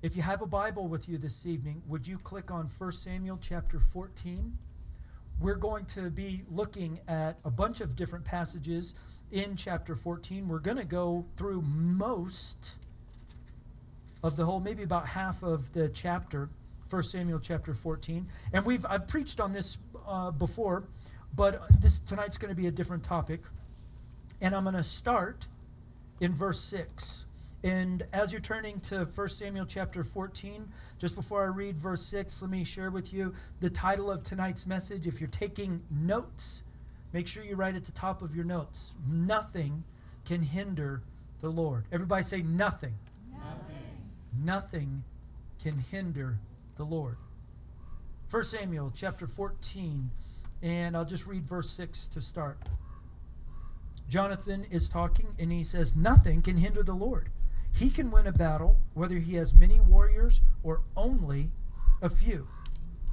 If you have a Bible with you this evening, would you click on 1 Samuel chapter 14? We're going to be looking at a bunch of different passages in chapter 14. We're going to go through most of the whole, maybe about half of the chapter, 1 Samuel chapter 14. And we've I've preached on this uh, before, but this tonight's going to be a different topic. And I'm going to start in verse 6. And as you're turning to 1 Samuel chapter 14, just before I read verse 6, let me share with you the title of tonight's message. If you're taking notes, make sure you write at the top of your notes Nothing can hinder the Lord. Everybody say, Nothing. Nothing Nothing can hinder the Lord. 1 Samuel chapter 14, and I'll just read verse 6 to start. Jonathan is talking, and he says, Nothing can hinder the Lord. He can win a battle, whether he has many warriors or only a few.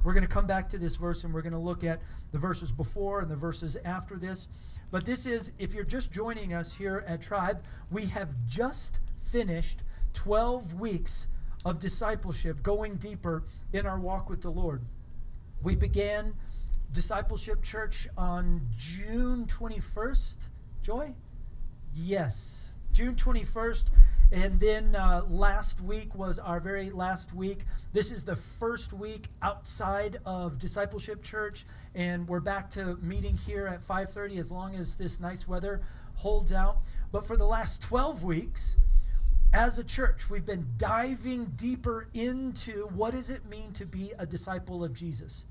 We're going to come back to this verse and we're going to look at the verses before and the verses after this. But this is, if you're just joining us here at Tribe, we have just finished 12 weeks of discipleship, going deeper in our walk with the Lord. We began Discipleship Church on June 21st. Joy? Yes. June 21st. And then uh, last week was our very last week. This is the first week outside of Discipleship Church, and we're back to meeting here at 5:30 as long as this nice weather holds out. But for the last 12 weeks, as a church, we've been diving deeper into what does it mean to be a disciple of Jesus.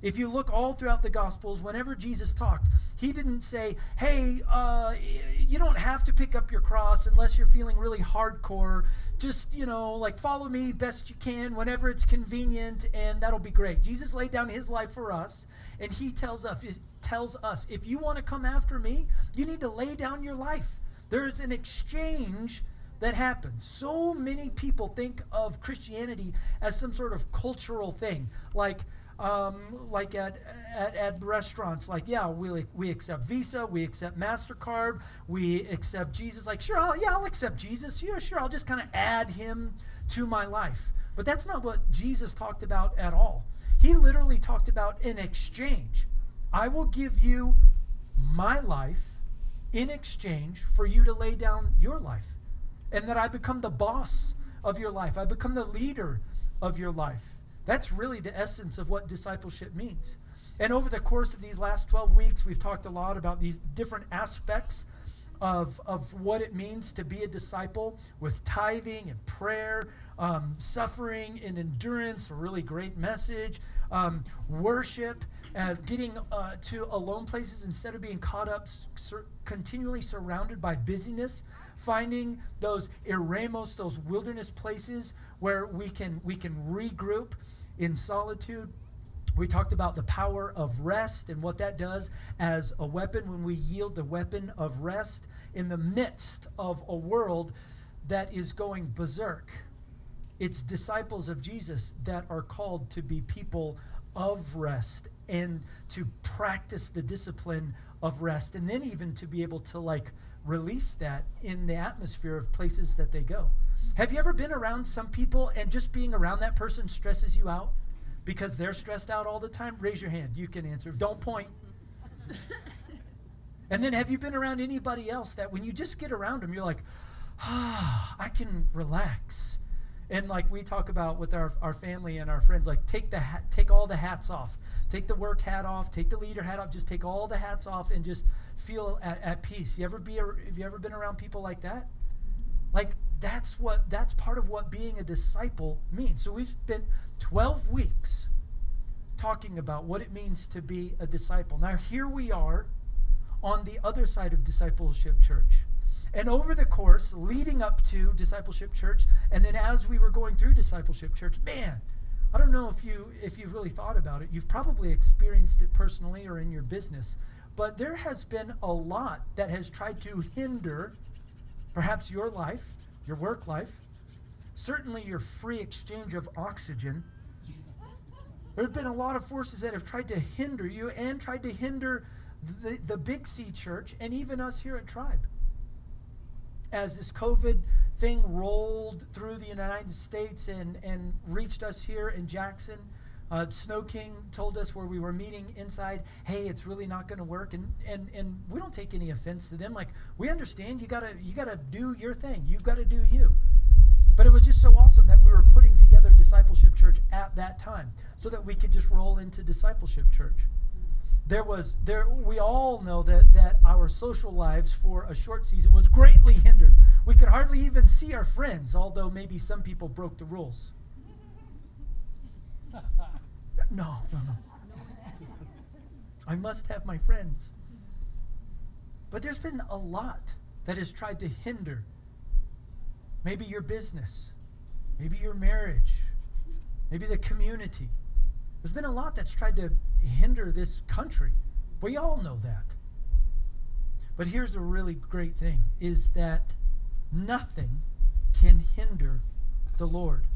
If you look all throughout the Gospels, whenever Jesus talked, he didn't say, hey, uh, you don't have to pick up your cross unless you're feeling really hardcore. Just, you know, like follow me best you can whenever it's convenient, and that'll be great. Jesus laid down his life for us, and he tells us, tells us if you want to come after me, you need to lay down your life. There's an exchange that happens. So many people think of Christianity as some sort of cultural thing, like um, like at, at, at restaurants, like yeah, we we accept Visa, we accept Mastercard, we accept Jesus. Like sure, I'll, yeah, I'll accept Jesus. Yeah, sure, I'll just kind of add him to my life. But that's not what Jesus talked about at all. He literally talked about an exchange. I will give you my life in exchange for you to lay down your life and that I become the boss of your life. I become the leader of your life. That's really the essence of what discipleship means. And over the course of these last 12 weeks, we've talked a lot about these different aspects of, of what it means to be a disciple with tithing and prayer, um, suffering and endurance, a really great message, um, worship, uh, getting uh, to alone places instead of being caught up, sur- continually surrounded by busyness finding those eremos, those wilderness places where we can we can regroup in solitude. We talked about the power of rest and what that does as a weapon when we yield the weapon of rest in the midst of a world that is going berserk. It's disciples of Jesus that are called to be people of rest and to practice the discipline of rest and then even to be able to like release that in the atmosphere of places that they go. Have you ever been around some people and just being around that person stresses you out because they're stressed out all the time? Raise your hand. You can answer. Don't point. and then have you been around anybody else that when you just get around them, you're like, ah, I can relax. And like we talk about with our, our family and our friends, like take the hat, take all the hats off Take the work hat off, take the leader hat off, just take all the hats off and just feel at, at peace. You ever be have you ever been around people like that? Like that's what that's part of what being a disciple means. So we've spent 12 weeks talking about what it means to be a disciple. Now here we are on the other side of discipleship church. And over the course leading up to discipleship church and then as we were going through discipleship church, man, I don't know if you if you've really thought about it. You've probably experienced it personally or in your business, but there has been a lot that has tried to hinder perhaps your life, your work life, certainly your free exchange of oxygen. There have been a lot of forces that have tried to hinder you and tried to hinder the, the Big C church and even us here at Tribe. As this COVID thing rolled through the United States and, and reached us here in Jackson. Uh, Snow King told us where we were meeting inside, hey, it's really not going to work, and, and and we don't take any offense to them. Like we understand, you gotta you gotta do your thing. You've got to do you. But it was just so awesome that we were putting together discipleship church at that time, so that we could just roll into discipleship church. There was there we all know that that our social lives for a short season was greatly hindered. We could hardly even see our friends, although maybe some people broke the rules. No, no, no. I must have my friends. But there's been a lot that has tried to hinder maybe your business, maybe your marriage, maybe the community. There's been a lot that's tried to hinder this country. We all know that. But here's a really great thing is that nothing can hinder the Lord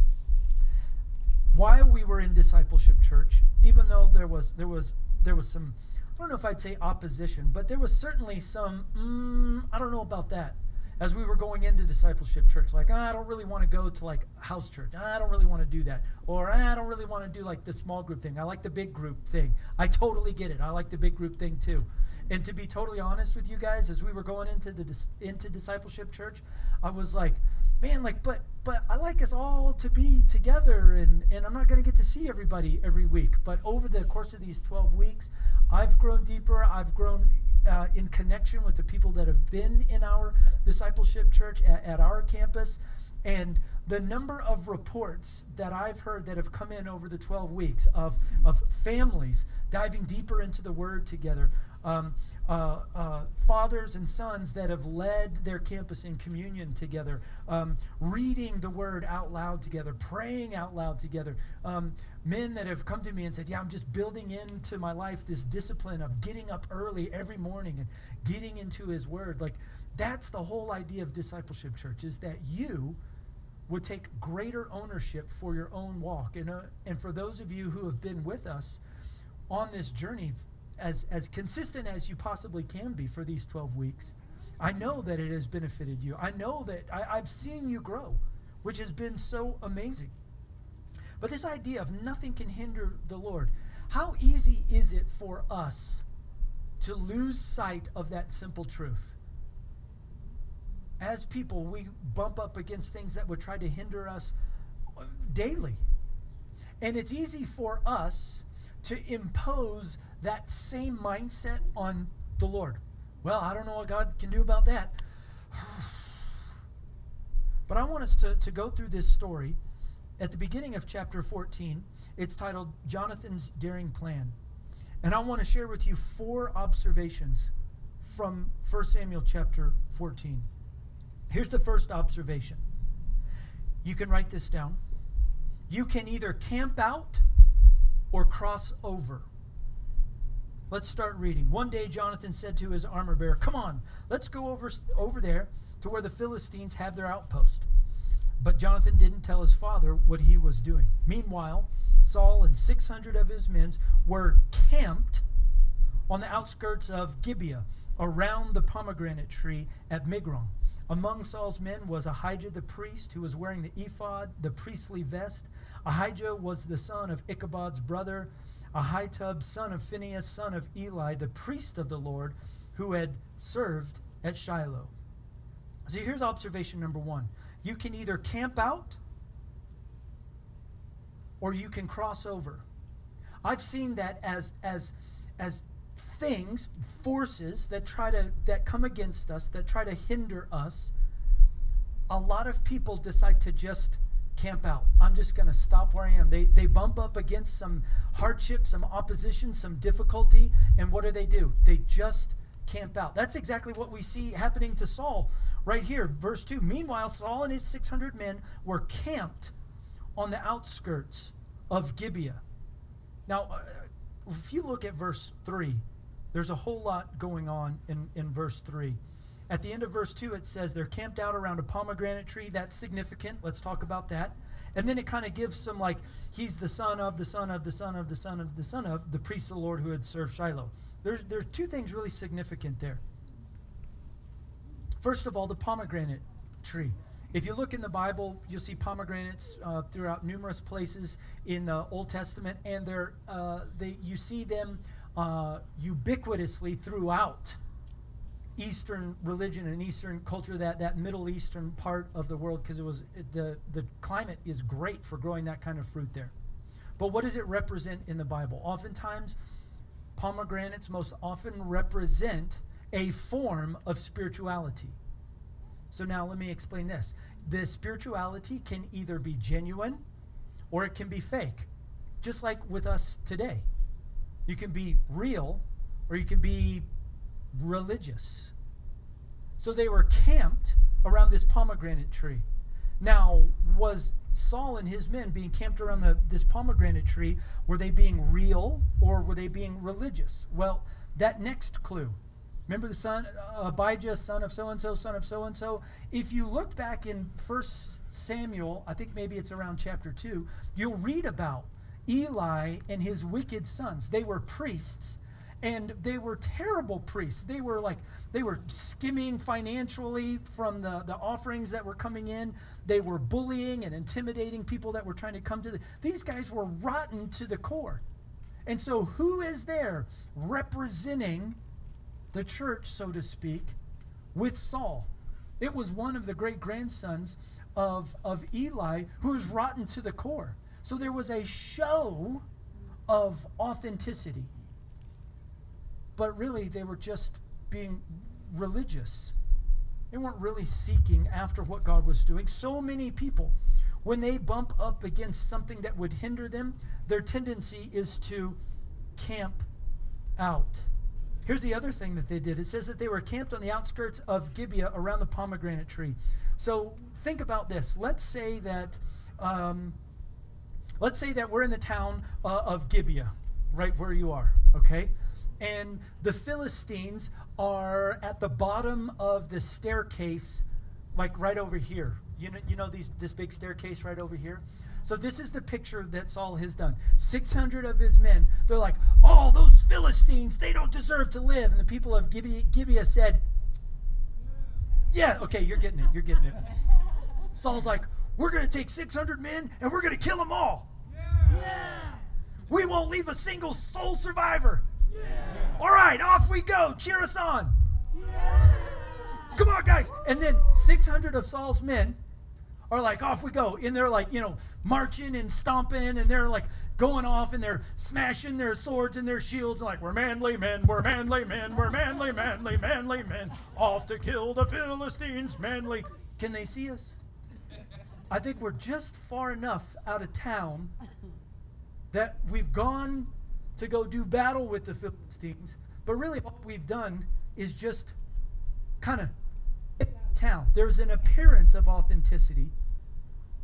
while we were in discipleship church, even though there was there was there was some I don't know if I'd say opposition, but there was certainly some mm, I don't know about that as we were going into discipleship church like ah, i don't really want to go to like house church. Ah, i don't really want to do that. Or ah, i don't really want to do like the small group thing. I like the big group thing. I totally get it. I like the big group thing too. And to be totally honest with you guys as we were going into the into discipleship church i was like man, like, but but I like us all to be together, and and I'm not going to get to see everybody every week. But over the course of these 12 weeks, I've grown deeper. I've grown uh, in connection with the people that have been in our discipleship church at, at our campus. And the number of reports that I've heard that have come in over the 12 weeks of, of families diving deeper into the Word together, um, uh, uh, fathers and sons that have led their campus in communion together, um, reading the word out loud together, praying out loud together. Um, men that have come to me and said, Yeah, I'm just building into my life this discipline of getting up early every morning and getting into his word. Like, that's the whole idea of discipleship church is that you would take greater ownership for your own walk. And, uh, and for those of you who have been with us on this journey as, as consistent as you possibly can be for these 12 weeks. I know that it has benefited you. I know that I, I've seen you grow, which has been so amazing. But this idea of nothing can hinder the Lord, how easy is it for us to lose sight of that simple truth? As people, we bump up against things that would try to hinder us uh, daily. And it's easy for us to impose that same mindset on the Lord. Well, I don't know what God can do about that. but I want us to, to go through this story. At the beginning of chapter 14, it's titled Jonathan's Daring Plan. And I want to share with you four observations from 1 Samuel chapter 14. Here's the first observation. You can write this down. You can either camp out or cross over. Let's start reading. One day Jonathan said to his armor bearer, Come on, let's go over, over there to where the Philistines have their outpost. But Jonathan didn't tell his father what he was doing. Meanwhile, Saul and 600 of his men were camped on the outskirts of Gibeah around the pomegranate tree at Migron. Among Saul's men was Ahijah the priest, who was wearing the ephod, the priestly vest. Ahijah was the son of Ichabod's brother, Ahitub, son of Phinehas, son of Eli, the priest of the Lord, who had served at Shiloh. So here's observation number one you can either camp out or you can cross over. I've seen that as, as, as things, forces that try to that come against us, that try to hinder us. A lot of people decide to just camp out. I'm just going to stop where I am. They, they bump up against some hardship, some opposition, some difficulty, and what do they do? They just camp out. That's exactly what we see happening to Saul right here. Verse 2 Meanwhile, Saul and his 600 men were camped on the outskirts of Gibeah. Now, uh, if you look at verse 3, there's a whole lot going on in, in verse 3. At the end of verse 2, it says they're camped out around a pomegranate tree. That's significant. Let's talk about that. And then it kind of gives some, like, he's the son of, the son of, the son of, the son of, the son of, the priest of the Lord who had served Shiloh. There's, there's two things really significant there. First of all, the pomegranate tree. If you look in the Bible, you'll see pomegranates uh, throughout numerous places in the Old Testament, and they're, uh, they, you see them uh, ubiquitously throughout Eastern religion and Eastern culture, that, that Middle Eastern part of the world, because it was the, the climate is great for growing that kind of fruit there. But what does it represent in the Bible? Oftentimes, pomegranates most often represent a form of spirituality. So now let me explain this. The spirituality can either be genuine or it can be fake, just like with us today. You can be real or you can be religious. So they were camped around this pomegranate tree. Now, was Saul and his men being camped around the, this pomegranate tree, were they being real or were they being religious? Well, that next clue Remember the son, uh, Abijah, son of so and so, son of so and so? If you look back in First Samuel, I think maybe it's around chapter 2, you'll read about Eli and his wicked sons. They were priests and they were terrible priests. They were like, they were skimming financially from the, the offerings that were coming in. They were bullying and intimidating people that were trying to come to the. These guys were rotten to the core. And so, who is there representing the church, so to speak, with Saul. It was one of the great grandsons of, of Eli who was rotten to the core. So there was a show of authenticity. But really, they were just being religious. They weren't really seeking after what God was doing. So many people, when they bump up against something that would hinder them, their tendency is to camp out. Here's the other thing that they did it says that they were camped on the outskirts of Gibeah around the pomegranate tree. So think about this. Let's say that. Um, let's say that we're in the town uh, of Gibeah, right where you are, okay? And the Philistines are at the bottom of the staircase, like right over here. You know, you know these, this big staircase right over here? So this is the picture that Saul has done. 600 of his men, they're like, oh, those Philistines, they don't deserve to live. And the people of Gibeah, Gibeah said, yeah, okay, you're getting it, you're getting it. Saul's like, we're going to take 600 men and we're going to kill them all. Yeah. We won't leave a single soul survivor. Yeah. All right, off we go. Cheer us on. Yeah. Come on, guys. And then 600 of Saul's men are like, off we go. And they're like, you know, marching and stomping and they're like going off and they're smashing their swords and their shields and like, we're manly men, we're manly men, we're manly, manly, manly men, off to kill the Philistines, manly. Can they see us? I think we're just far enough out of town that we've gone to go do battle with the Philistines, but really what we've done is just kind of town. There's an appearance of authenticity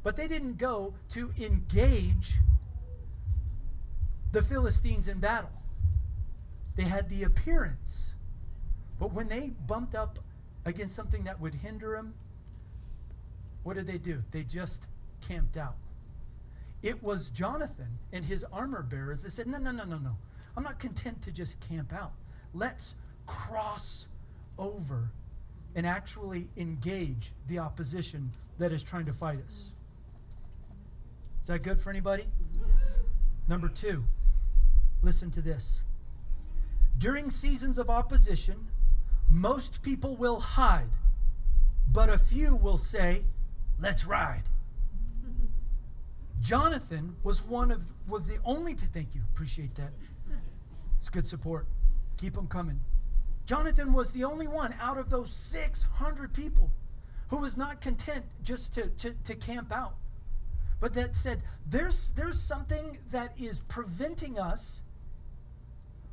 but they didn't go to engage the Philistines in battle. They had the appearance. But when they bumped up against something that would hinder them, what did they do? They just camped out. It was Jonathan and his armor bearers that said, No, no, no, no, no. I'm not content to just camp out. Let's cross over and actually engage the opposition that is trying to fight us. Is that good for anybody? Number two, listen to this. During seasons of opposition, most people will hide, but a few will say, Let's ride. Jonathan was one of was the only thank you appreciate that. It's good support. Keep them coming. Jonathan was the only one out of those 600 people who was not content just to, to, to camp out. But that said there's there's something that is preventing us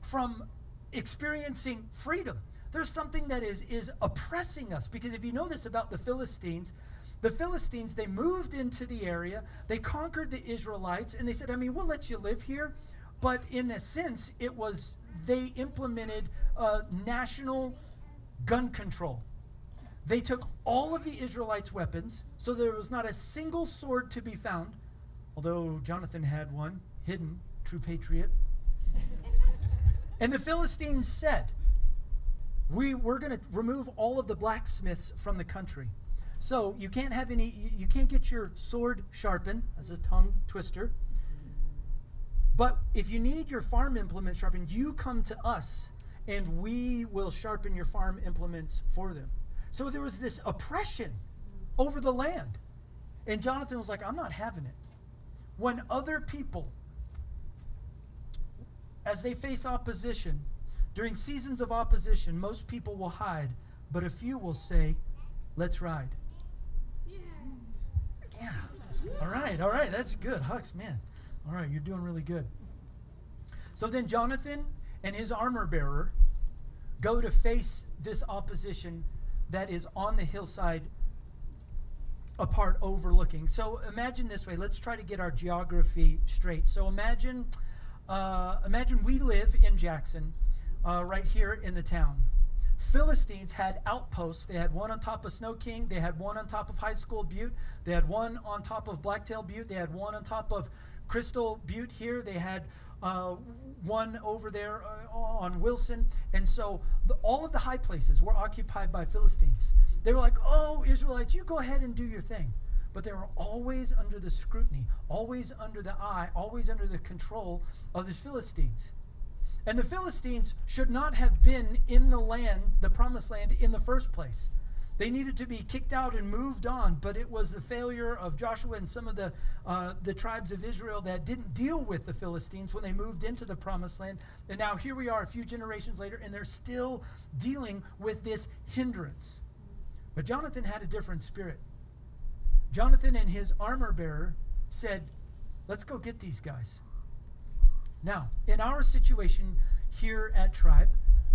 from experiencing freedom. There's something that is is oppressing us because if you know this about the philistines the philistines they moved into the area they conquered the israelites and they said i mean we'll let you live here but in a sense it was they implemented uh, national gun control they took all of the Israelites' weapons, so there was not a single sword to be found, although Jonathan had one hidden, true patriot. and the Philistines said, we, We're going to remove all of the blacksmiths from the country. So you can't have any, you, can't get your sword sharpened as a tongue twister. But if you need your farm implement sharpened, you come to us and we will sharpen your farm implements for them. So there was this oppression over the land. And Jonathan was like, I'm not having it. When other people, as they face opposition, during seasons of opposition, most people will hide, but a few will say, Let's ride. Yeah. All right, all right, that's good. Hux, man. All right, you're doing really good. So then Jonathan and his armor bearer go to face this opposition that is on the hillside apart overlooking. So imagine this way. Let's try to get our geography straight. So imagine, uh, imagine we live in Jackson, uh, right here in the town. Philistines had outposts. They had one on top of Snow King. They had one on top of High School Butte. They had one on top of Blacktail Butte. They had one on top of Crystal Butte here. They had uh, one over there uh, on Wilson. And so the, all of the high places were occupied by Philistines. They were like, oh, Israelites, you go ahead and do your thing. But they were always under the scrutiny, always under the eye, always under the control of the Philistines. And the Philistines should not have been in the land, the promised land, in the first place. They needed to be kicked out and moved on, but it was the failure of Joshua and some of the, uh, the tribes of Israel that didn't deal with the Philistines when they moved into the promised land. And now here we are a few generations later, and they're still dealing with this hindrance. But Jonathan had a different spirit. Jonathan and his armor bearer said, Let's go get these guys. Now, in our situation here at Tribe,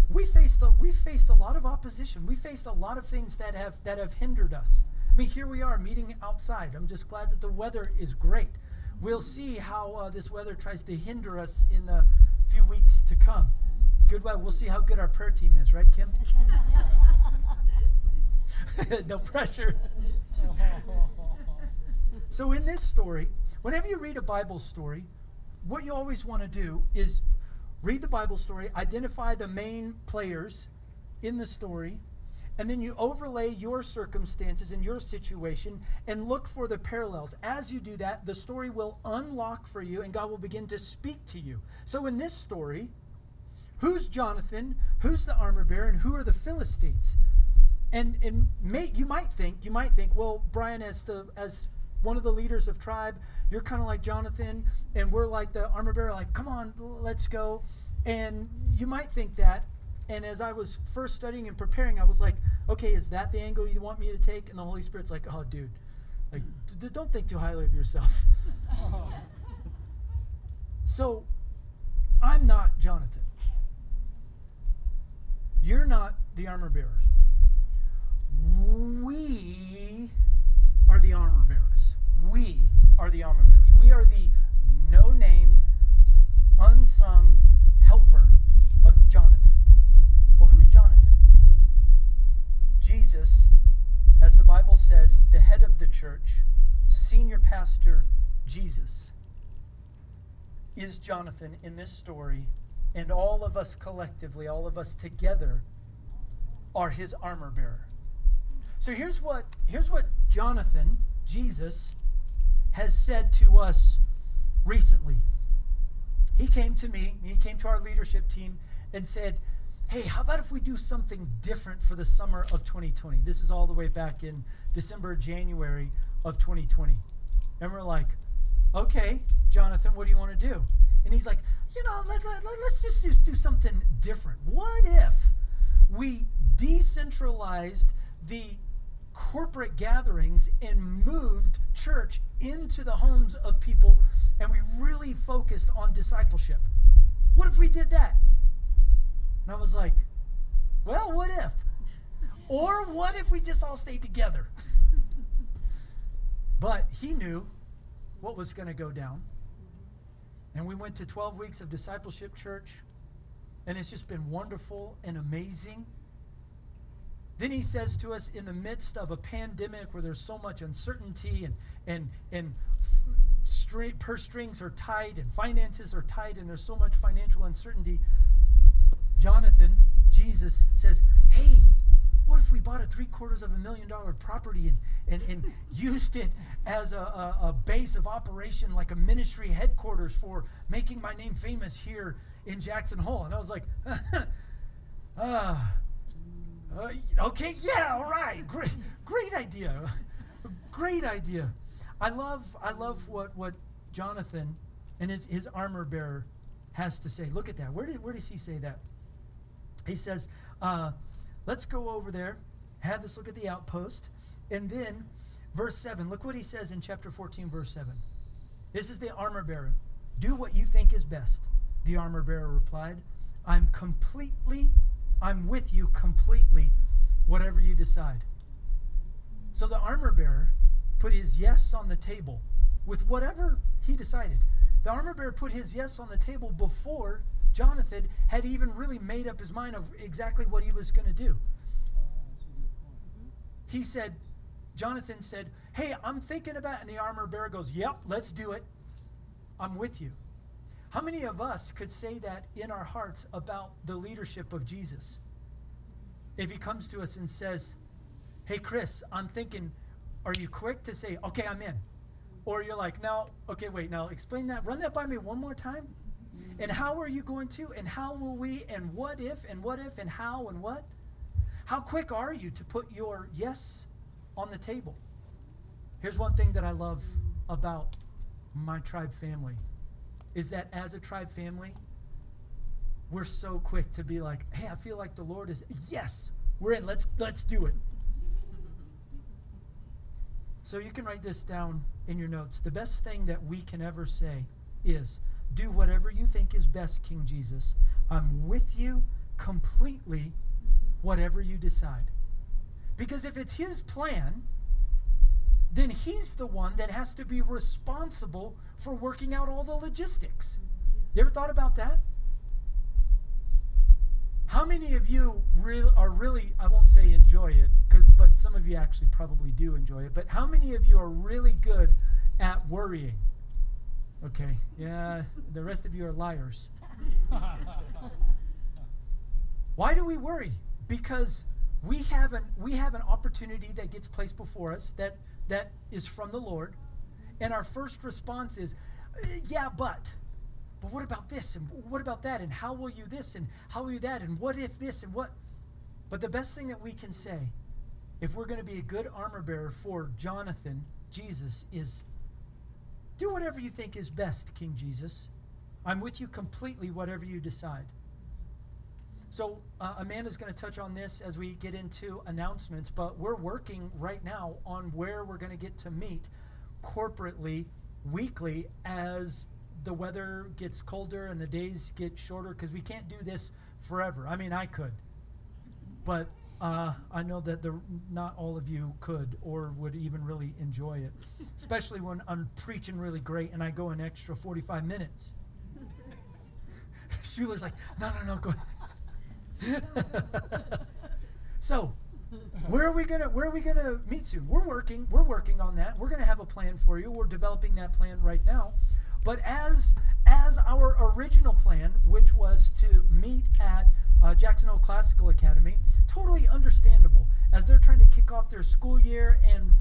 we faced a, we faced a lot of opposition. We faced a lot of things that have that have hindered us. I mean, here we are meeting outside. I'm just glad that the weather is great. We'll see how uh, this weather tries to hinder us in the few weeks to come. Good. Weather. We'll see how good our prayer team is, right, Kim? no pressure. so, in this story, whenever you read a Bible story, what you always want to do is read the Bible story, identify the main players in the story, and then you overlay your circumstances and your situation and look for the parallels. As you do that, the story will unlock for you and God will begin to speak to you. So, in this story, who's Jonathan? Who's the armor bearer? And who are the Philistines? And, and may, you might think, you might think, well, Brian, as the as one of the leaders of tribe, you're kind of like Jonathan, and we're like the armor bearer, like, come on, let's go. And you might think that. And as I was first studying and preparing, I was like, okay, is that the angle you want me to take? And the Holy Spirit's like, oh, dude, like, d- don't think too highly of yourself. so, I'm not Jonathan. You're not the armor bearers. We are the armor bearers. We are the armor bearers. We are the no named, unsung helper of Jonathan. Well, who's Jonathan? Jesus, as the Bible says, the head of the church, senior pastor Jesus, is Jonathan in this story, and all of us collectively, all of us together, are his armor bearer. So here's what here's what Jonathan, Jesus, has said to us recently. He came to me, he came to our leadership team and said, Hey, how about if we do something different for the summer of 2020? This is all the way back in December, January of 2020. And we're like, Okay, Jonathan, what do you want to do? And he's like, You know, let, let, let, let's just, just do something different. What if we decentralized the corporate gatherings and moved church into the homes of people and we really focused on discipleship. What if we did that? And I was like, well, what if? Or what if we just all stayed together? but he knew what was going to go down. And we went to 12 weeks of discipleship church, and it's just been wonderful and amazing. Then he says to us in the midst of a pandemic where there's so much uncertainty and, and, and purse strings are tight and finances are tight and there's so much financial uncertainty, Jonathan, Jesus, says, Hey, what if we bought a three quarters of a million dollar property and, and, and used it as a, a, a base of operation, like a ministry headquarters for making my name famous here in Jackson Hole? And I was like, uh, uh, okay, yeah, all right, great, great idea, great idea. I love, I love what, what Jonathan and his, his armor bearer has to say. Look at that. Where, did, where does he say that? He says, uh, let's go over there, have this look at the outpost, and then verse 7. Look what he says in chapter 14, verse 7. This is the armor bearer. Do what you think is best. The armor bearer replied, I'm completely, I'm with you completely, whatever you decide. So the armor bearer put his yes on the table with whatever he decided. The armor bearer put his yes on the table before Jonathan had even really made up his mind of exactly what he was going to do. He said, Jonathan said, Hey, I'm thinking about, and the armor bearer goes, Yep, let's do it. I'm with you. How many of us could say that in our hearts about the leadership of Jesus? If he comes to us and says, Hey, Chris, I'm thinking, are you quick to say, Okay, I'm in? Or you're like, No, okay, wait, now explain that. Run that by me one more time. And how are you going to? And how will we? And what if? And what if? And how? And what? How quick are you to put your yes on the table? Here's one thing that I love about my tribe family is that as a tribe family, we're so quick to be like, "Hey, I feel like the Lord is yes, we're in. Let's let's do it." So you can write this down in your notes. The best thing that we can ever say is, "Do whatever you think is best, King Jesus. I'm with you completely whatever you decide." Because if it's his plan, then he's the one that has to be responsible for working out all the logistics. You ever thought about that? How many of you re- are really, I won't say enjoy it, but some of you actually probably do enjoy it, but how many of you are really good at worrying? Okay, yeah, the rest of you are liars. Why do we worry? Because we have an we have an opportunity that gets placed before us that that is from the Lord, and our first response is, "Yeah, but." But what about this? And what about that? And how will you this? And how will you that? And what if this? And what? But the best thing that we can say, if we're going to be a good armor bearer for Jonathan, Jesus, is do whatever you think is best, King Jesus. I'm with you completely, whatever you decide. So, uh, Amanda's going to touch on this as we get into announcements, but we're working right now on where we're going to get to meet corporately, weekly, as the weather gets colder and the days get shorter, because we can't do this forever. I mean, I could, but uh, I know that the, not all of you could or would even really enjoy it, especially when I'm preaching really great and I go an extra 45 minutes. Schuler's like, no, no, no, go ahead. so, where are we gonna where are we gonna meet soon? We're working we're working on that. We're gonna have a plan for you. We're developing that plan right now. But as as our original plan, which was to meet at uh, Jackson Hole Classical Academy, totally understandable as they're trying to kick off their school year and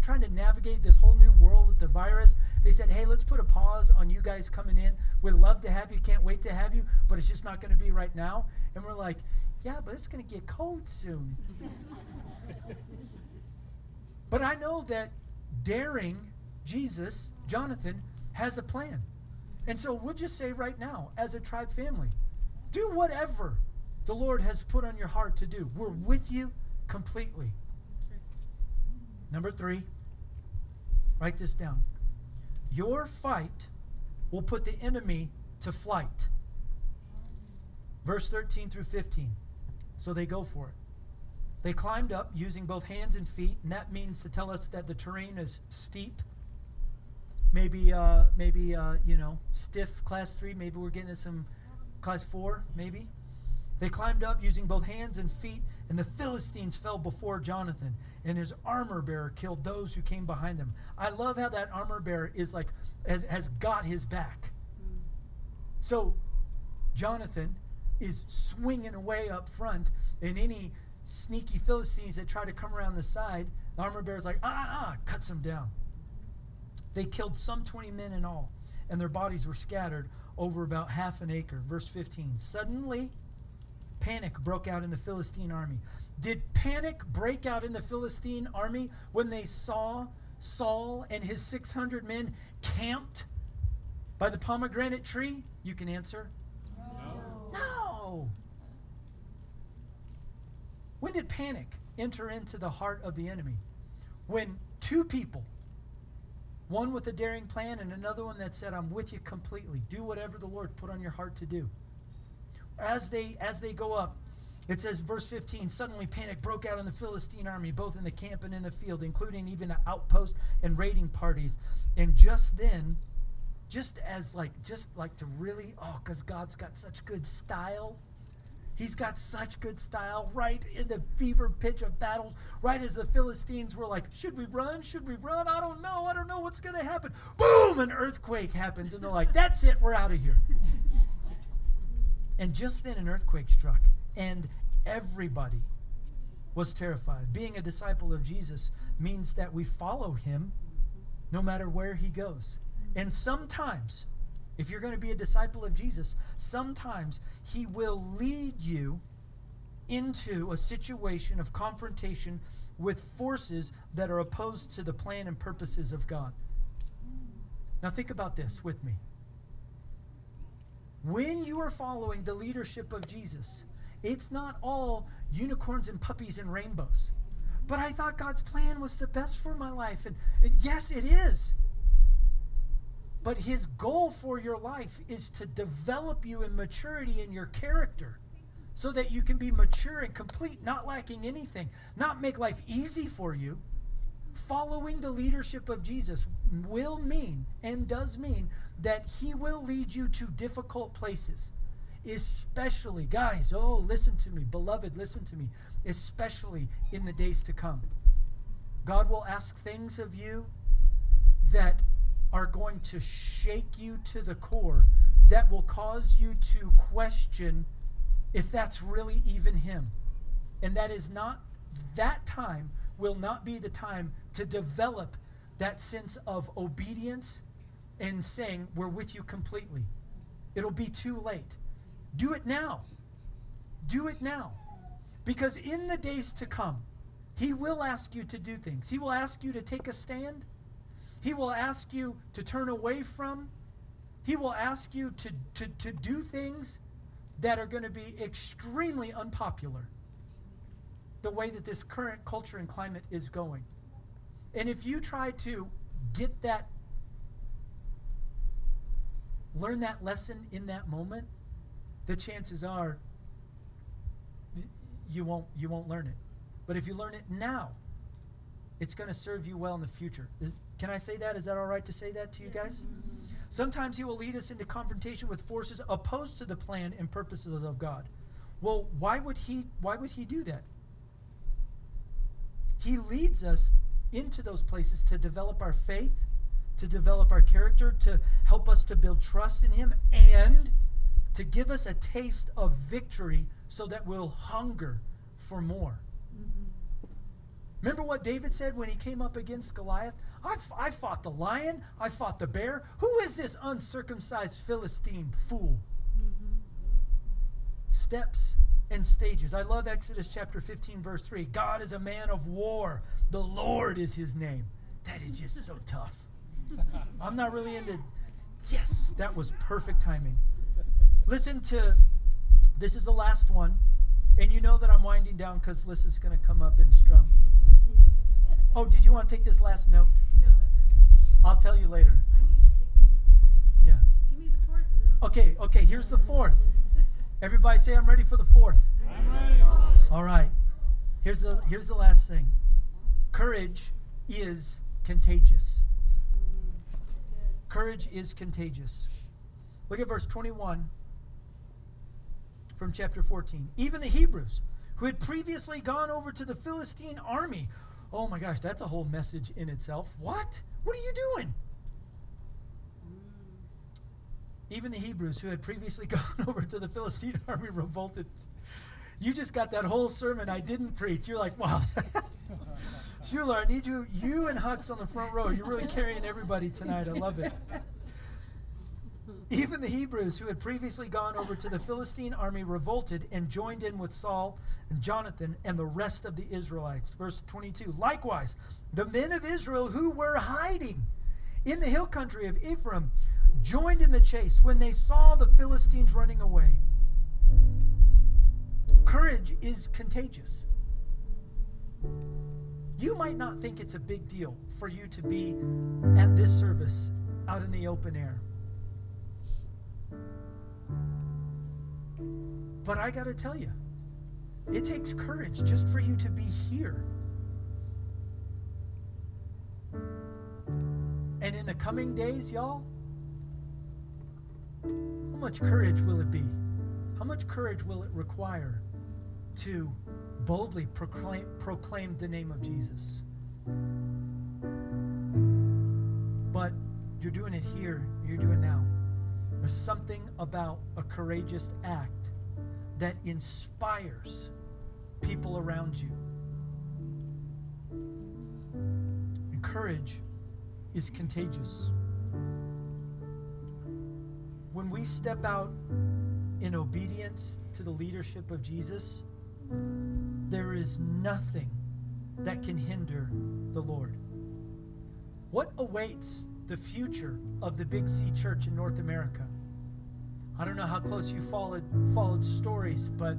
trying to navigate this whole new world with the virus. They said, hey, let's put a pause on you guys coming in. We'd love to have you, can't wait to have you, but it's just not going to be right now. And we're like, yeah, but it's going to get cold soon. but I know that daring Jesus, Jonathan, has a plan. And so we'll just say right now, as a tribe family, do whatever the Lord has put on your heart to do. We're with you completely. Number three, write this down. Your fight will put the enemy to flight. Verse 13 through 15. So they go for it. They climbed up using both hands and feet, and that means to tell us that the terrain is steep. Maybe, uh, maybe uh, you know, stiff class three. Maybe we're getting to some class four, maybe. They climbed up using both hands and feet, and the Philistines fell before Jonathan, and his armor bearer killed those who came behind him. I love how that armor bearer is like has, has got his back. So Jonathan is swinging away up front, and any sneaky Philistines that try to come around the side, the armor bearer's like, ah, ah, ah, cuts them down. They killed some 20 men in all, and their bodies were scattered over about half an acre. Verse 15. Suddenly, panic broke out in the Philistine army. Did panic break out in the Philistine army when they saw Saul and his 600 men camped by the pomegranate tree? You can answer. No. No. When did panic enter into the heart of the enemy? When two people, one with a daring plan and another one that said, I'm with you completely. Do whatever the Lord put on your heart to do. As they as they go up, it says, verse 15, suddenly panic broke out in the Philistine army, both in the camp and in the field, including even the outpost and raiding parties. And just then, just as like, just like to really, oh, because God's got such good style. He's got such good style right in the fever pitch of battle, right as the Philistines were like, Should we run? Should we run? I don't know. I don't know what's going to happen. Boom! An earthquake happens, and they're like, That's it. We're out of here. and just then, an earthquake struck and everybody was terrified. Being a disciple of Jesus means that we follow him no matter where he goes. And sometimes, if you're going to be a disciple of Jesus, sometimes he will lead you into a situation of confrontation with forces that are opposed to the plan and purposes of God. Now, think about this with me. When you are following the leadership of Jesus, it's not all unicorns and puppies and rainbows. But I thought God's plan was the best for my life. And, and yes, it is. But his goal for your life is to develop you in maturity in your character so that you can be mature and complete, not lacking anything, not make life easy for you. Following the leadership of Jesus will mean and does mean that he will lead you to difficult places especially, guys, oh, listen to me, beloved, listen to me, especially in the days to come. God will ask things of you that are going to shake you to the core, that will cause you to question if that's really even Him. And that is not, that time will not be the time to develop that sense of obedience and saying, We're with you completely. It'll be too late. Do it now. Do it now. Because in the days to come, He will ask you to do things. He will ask you to take a stand. He will ask you to turn away from. He will ask you to, to, to do things that are going to be extremely unpopular the way that this current culture and climate is going. And if you try to get that, learn that lesson in that moment, the chances are you won't you won't learn it. But if you learn it now, it's going to serve you well in the future. Can I say that? Is that all right to say that to you guys? Sometimes he will lead us into confrontation with forces opposed to the plan and purposes of God. Well, why would he why would he do that? He leads us into those places to develop our faith, to develop our character, to help us to build trust in him and to give us a taste of victory so that we'll hunger for more. Mm-hmm. Remember what David said when he came up against Goliath? I, I fought the lion, I fought the bear. Who is this uncircumcised Philistine fool? Mm-hmm. Steps and stages. I love Exodus chapter 15, verse 3. God is a man of war, the Lord is his name. That is just so tough. I'm not really into. Yes, that was perfect timing. Listen to this is the last one. And you know that I'm winding down because Lissa's going to come up and strum. Oh, did you want to take this last note? I'll tell you later. I need to take my. Yeah. Give me the fourth and then I'll Okay, okay, here's the fourth. Everybody say I'm ready for the fourth. I'm ready. All right. Here's the here's the last thing. Courage is contagious. Courage is contagious. Look at verse 21 from chapter 14. Even the Hebrews, who had previously gone over to the Philistine army. Oh my gosh, that's a whole message in itself. What? What are you doing? Mm. Even the Hebrews, who had previously gone over to the Philistine army, revolted. You just got that whole sermon I didn't preach. You're like, wow. Shula, I need you, you and Hux on the front row. You're really carrying everybody tonight. I love it. Even the Hebrews who had previously gone over to the Philistine army revolted and joined in with Saul and Jonathan and the rest of the Israelites. Verse 22. Likewise, the men of Israel who were hiding in the hill country of Ephraim joined in the chase when they saw the Philistines running away. Courage is contagious. You might not think it's a big deal for you to be at this service out in the open air. But I got to tell you, it takes courage just for you to be here. And in the coming days, y'all, how much courage will it be? How much courage will it require to boldly proclaim, proclaim the name of Jesus? But you're doing it here, you're doing now. There's something about a courageous act that inspires people around you. And courage is contagious. When we step out in obedience to the leadership of Jesus, there is nothing that can hinder the Lord. What awaits the future of the Big C Church in North America? I don't know how close you followed followed stories, but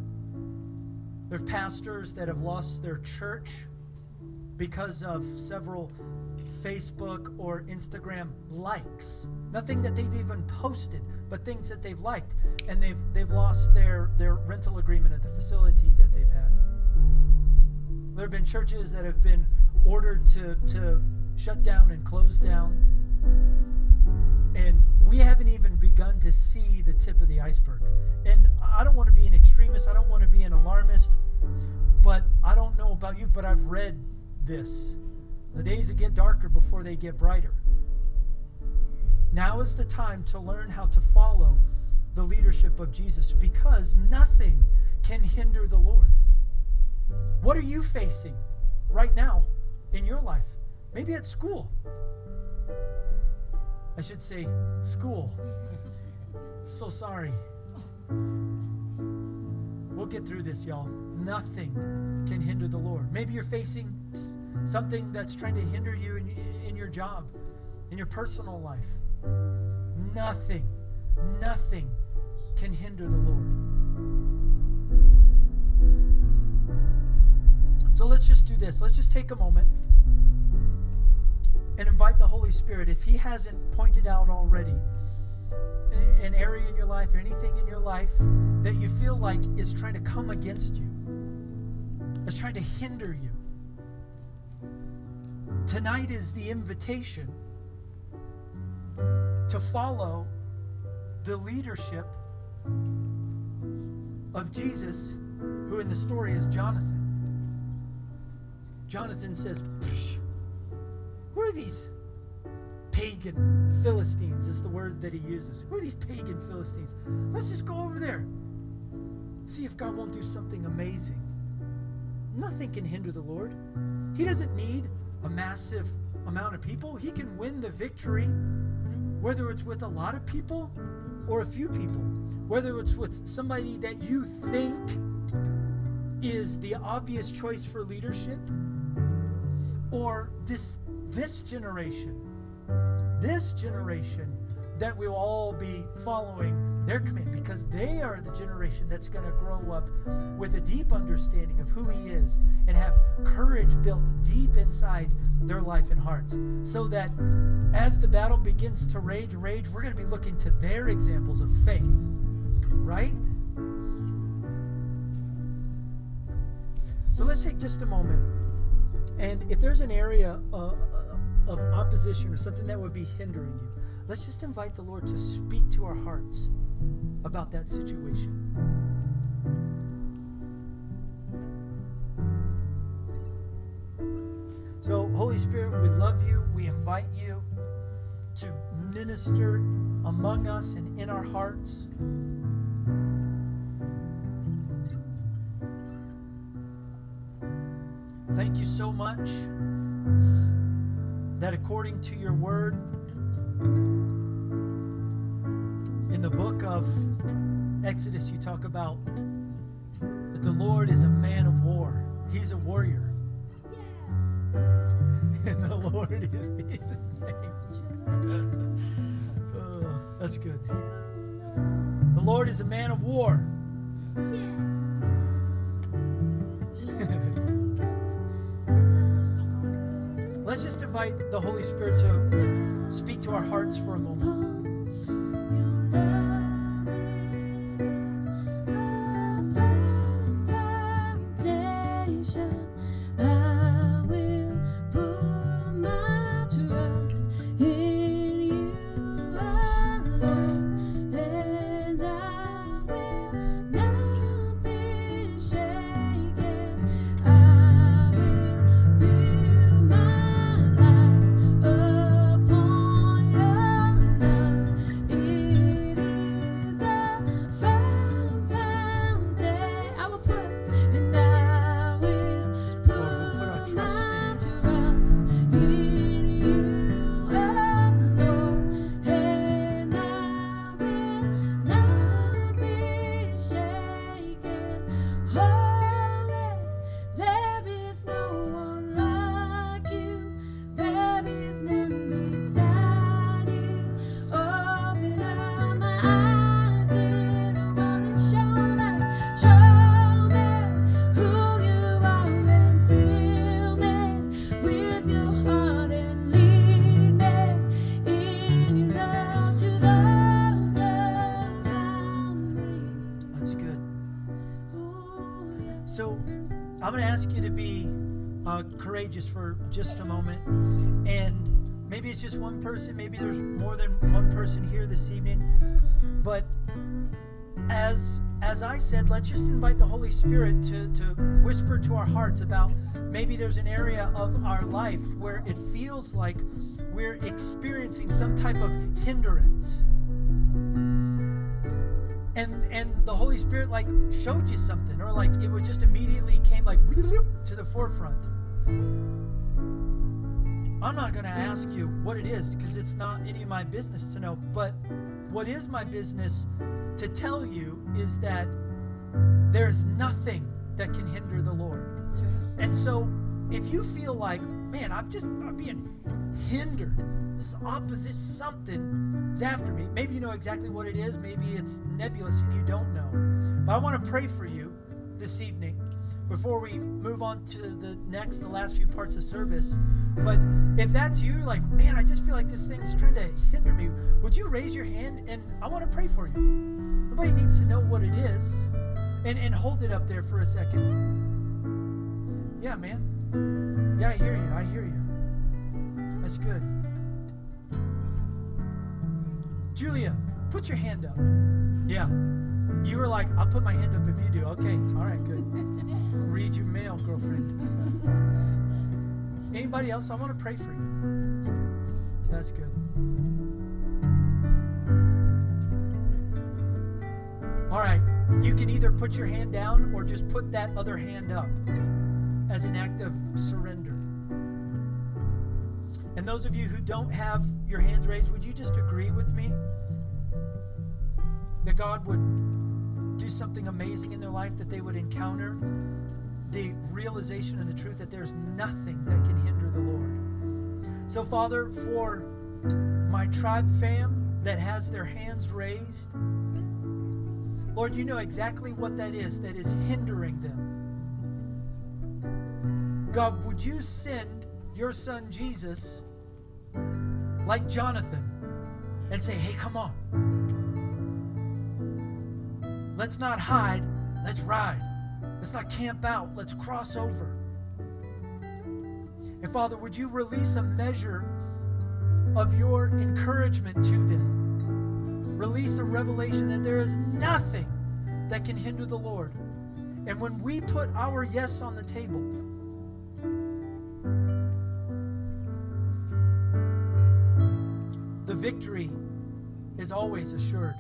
there are pastors that have lost their church because of several Facebook or Instagram likes. Nothing that they've even posted, but things that they've liked, and they've they've lost their their rental agreement at the facility that they've had. There have been churches that have been ordered to to shut down and close down, and we haven't even begun to see the tip of the iceberg. And I don't want to be an extremist. I don't want to be an alarmist, but I don't know about you, but I've read this. The days that get darker before they get brighter. Now is the time to learn how to follow the leadership of Jesus because nothing can hinder the Lord. What are you facing right now in your life? Maybe at school. I should say school. So sorry. We'll get through this, y'all. Nothing can hinder the Lord. Maybe you're facing something that's trying to hinder you in, in your job, in your personal life. Nothing, nothing can hinder the Lord. So let's just do this. Let's just take a moment and invite the Holy Spirit, if He hasn't pointed out already an area in your life or anything in your life that you feel like is trying to come against you, is trying to hinder you. Tonight is the invitation to follow the leadership of Jesus, who in the story is Jonathan. Jonathan says, Who are these pagan Philistines? Is the word that he uses. Who are these pagan Philistines? Let's just go over there. See if God won't do something amazing. Nothing can hinder the Lord. He doesn't need a massive amount of people. He can win the victory, whether it's with a lot of people or a few people, whether it's with somebody that you think is the obvious choice for leadership, or this this generation, this generation that we'll all be following their command because they are the generation that's going to grow up with a deep understanding of who he is and have courage built deep inside their life and hearts so that as the battle begins to rage rage we're going to be looking to their examples of faith right? So let's take just a moment. And if there's an area uh, of opposition or something that would be hindering you let's just invite the Lord to speak to our hearts about that situation. So, Holy Spirit, we love you. We invite you to minister among us and in our hearts. Thank you so much that according to your word, in the book of Exodus, you talk about that the Lord is a man of war, He's a warrior. Yeah. And the Lord is His name. Oh, that's good. The Lord is a man of war. Let's just invite the Holy Spirit to speak to our hearts for a moment. I'm to ask you to be uh, courageous for just a moment. And maybe it's just one person, maybe there's more than one person here this evening. But as as I said, let's just invite the Holy Spirit to, to whisper to our hearts about maybe there's an area of our life where it feels like we're experiencing some type of hindrance. And and the Holy Spirit like showed you something, or like it was just immediately came like to the forefront. I'm not going to ask you what it is because it's not any of my business to know. But what is my business to tell you is that there is nothing that can hinder the Lord. Right. And so if you feel like, man, I'm just I'm being hindered, this opposite something is after me, maybe you know exactly what it is, maybe it's nebulous and you don't know. But I want to pray for you this evening before we move on to the next, the last few parts of service. But if that's you, like, man, I just feel like this thing's trying to hinder me, would you raise your hand and I want to pray for you? Nobody needs to know what it is. And, and hold it up there for a second. Yeah, man. Yeah, I hear you. I hear you. That's good. Julia, put your hand up. Yeah. You were like, I'll put my hand up if you do. Okay. All right, good. Read your mail, girlfriend. Anybody else? I want to pray for you. That's good. All right. You can either put your hand down or just put that other hand up as an act of surrender. And those of you who don't have your hands raised, would you just agree with me that God would do something amazing in their life, that they would encounter the realization and the truth that there's nothing that can hinder the Lord? So, Father, for my tribe fam that has their hands raised, Lord, you know exactly what that is that is hindering them. God, would you send your son Jesus like Jonathan and say, hey, come on. Let's not hide, let's ride. Let's not camp out, let's cross over. And Father, would you release a measure of your encouragement to them? Release a revelation that there is nothing that can hinder the Lord. And when we put our yes on the table, victory is always assured.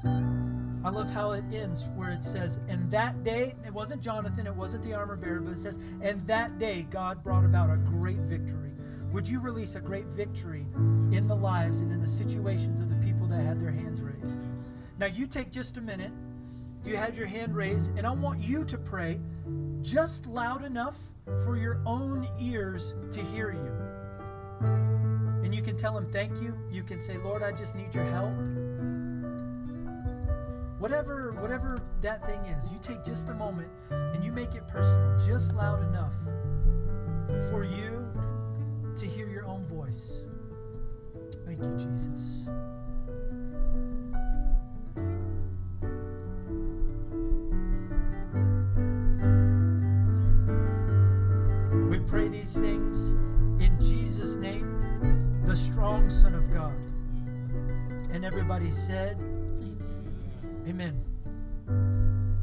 I love how it ends where it says, And that day, it wasn't Jonathan, it wasn't the armor bearer, but it says, And that day God brought about a great victory. Would you release a great victory in the lives and in the situations of the people that had their hands raised? Now, you take just a minute, if you had your hand raised, and I want you to pray just loud enough for your own ears to hear you. And you can tell him thank you. You can say, Lord, I just need your help. Whatever, whatever that thing is, you take just a moment and you make it personal, just loud enough for you to hear your own voice. Thank you, Jesus. Strong Son of God. And everybody said, Amen. Amen.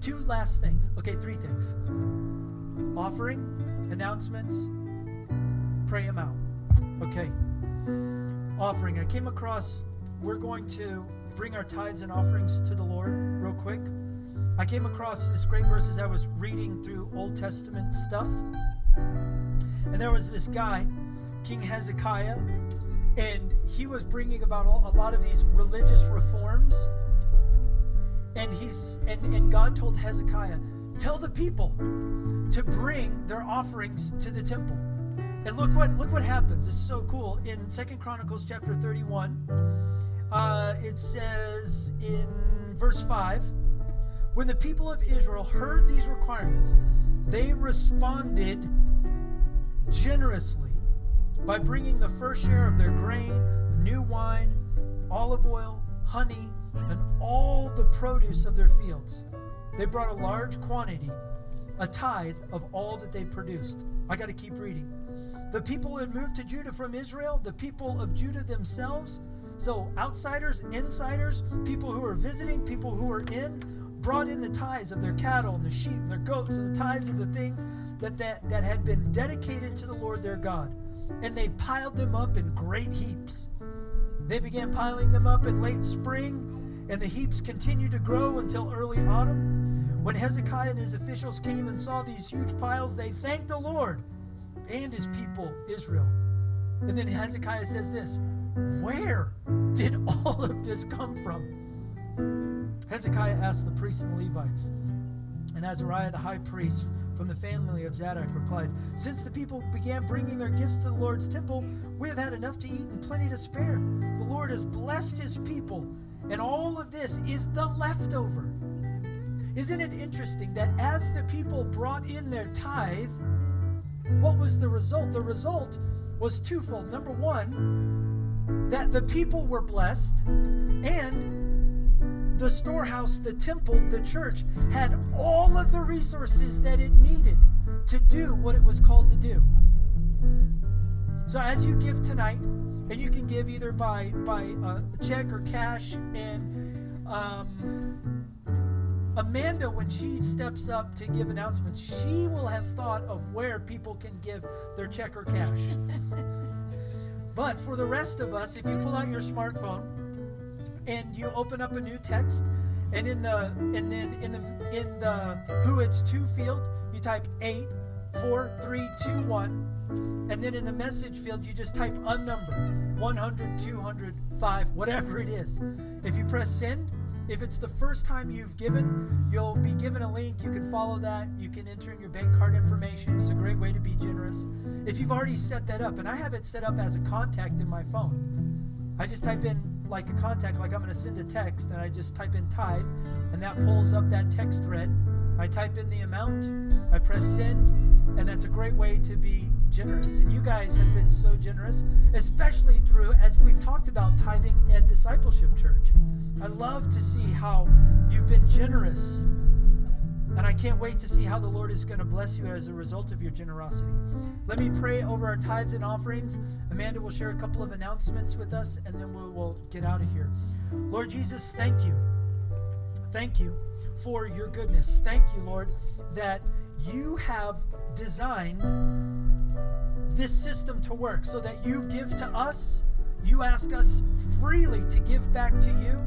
Two last things. Okay, three things. Offering, announcements, pray them out. Okay. Offering. I came across, we're going to bring our tithes and offerings to the Lord real quick. I came across this great verse as I was reading through Old Testament stuff. And there was this guy, King Hezekiah, and he was bringing about a lot of these religious reforms. And he's and, and god told hezekiah tell the people to bring their offerings to the temple. And look what look what happens. It's so cool. In second chronicles chapter 31 uh, it says in verse 5 when the people of israel heard these requirements they responded generously by bringing the first share of their grain new wine olive oil honey and all the produce of their fields. They brought a large quantity, a tithe of all that they produced. I got to keep reading. The people had moved to Judah from Israel, the people of Judah themselves, so outsiders, insiders, people who were visiting, people who were in, brought in the tithes of their cattle and the sheep and their goats and the tithes of the things that, that, that had been dedicated to the Lord their God. And they piled them up in great heaps. They began piling them up in late spring and the heaps continued to grow until early autumn. When Hezekiah and his officials came and saw these huge piles, they thanked the Lord and his people, Israel. And then Hezekiah says this Where did all of this come from? Hezekiah asked the priests and Levites. And Azariah the high priest from the family of Zadok replied, Since the people began bringing their gifts to the Lord's temple, we have had enough to eat and plenty to spare. The Lord has blessed his people and all of this is the leftover. Isn't it interesting that as the people brought in their tithe, what was the result? The result was twofold. Number one, that the people were blessed, and the storehouse, the temple, the church had all of the resources that it needed to do what it was called to do. So as you give tonight, and you can give either by by uh, check or cash. And um, Amanda, when she steps up to give announcements, she will have thought of where people can give their check or cash. but for the rest of us, if you pull out your smartphone and you open up a new text, and in the and then in the in the who it's to field, you type eight four three two one and then in the message field, you just type unnumbered 100, 200, 5, whatever it is. If you press send, if it's the first time you've given, you'll be given a link. You can follow that. You can enter in your bank card information. It's a great way to be generous. If you've already set that up, and I have it set up as a contact in my phone, I just type in like a contact, like I'm going to send a text, and I just type in tithe, and that pulls up that text thread. I type in the amount, I press send, and that's a great way to be generous. And you guys have been so generous, especially through, as we've talked about, tithing at Discipleship Church. I love to see how you've been generous. And I can't wait to see how the Lord is going to bless you as a result of your generosity. Let me pray over our tithes and offerings. Amanda will share a couple of announcements with us, and then we will get out of here. Lord Jesus, thank you. Thank you for your goodness. Thank you, Lord, that you have designed this system to work so that you give to us, you ask us freely to give back to you,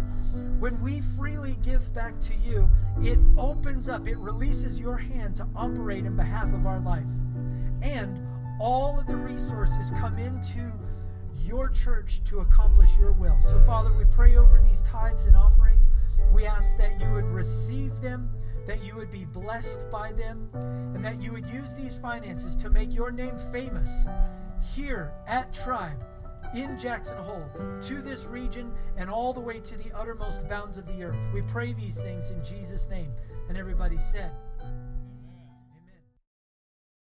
when we freely give back to you, it opens up, it releases your hand to operate in behalf of our life. And all of the resources come into your church to accomplish your will. So, Father, we pray over these tithes and offerings. We ask that you would receive them, that you would be blessed by them, and that you would use these finances to make your name famous here at Tribe in Jackson Hole to this region and all the way to the uttermost bounds of the earth. We pray these things in Jesus' name. And everybody said,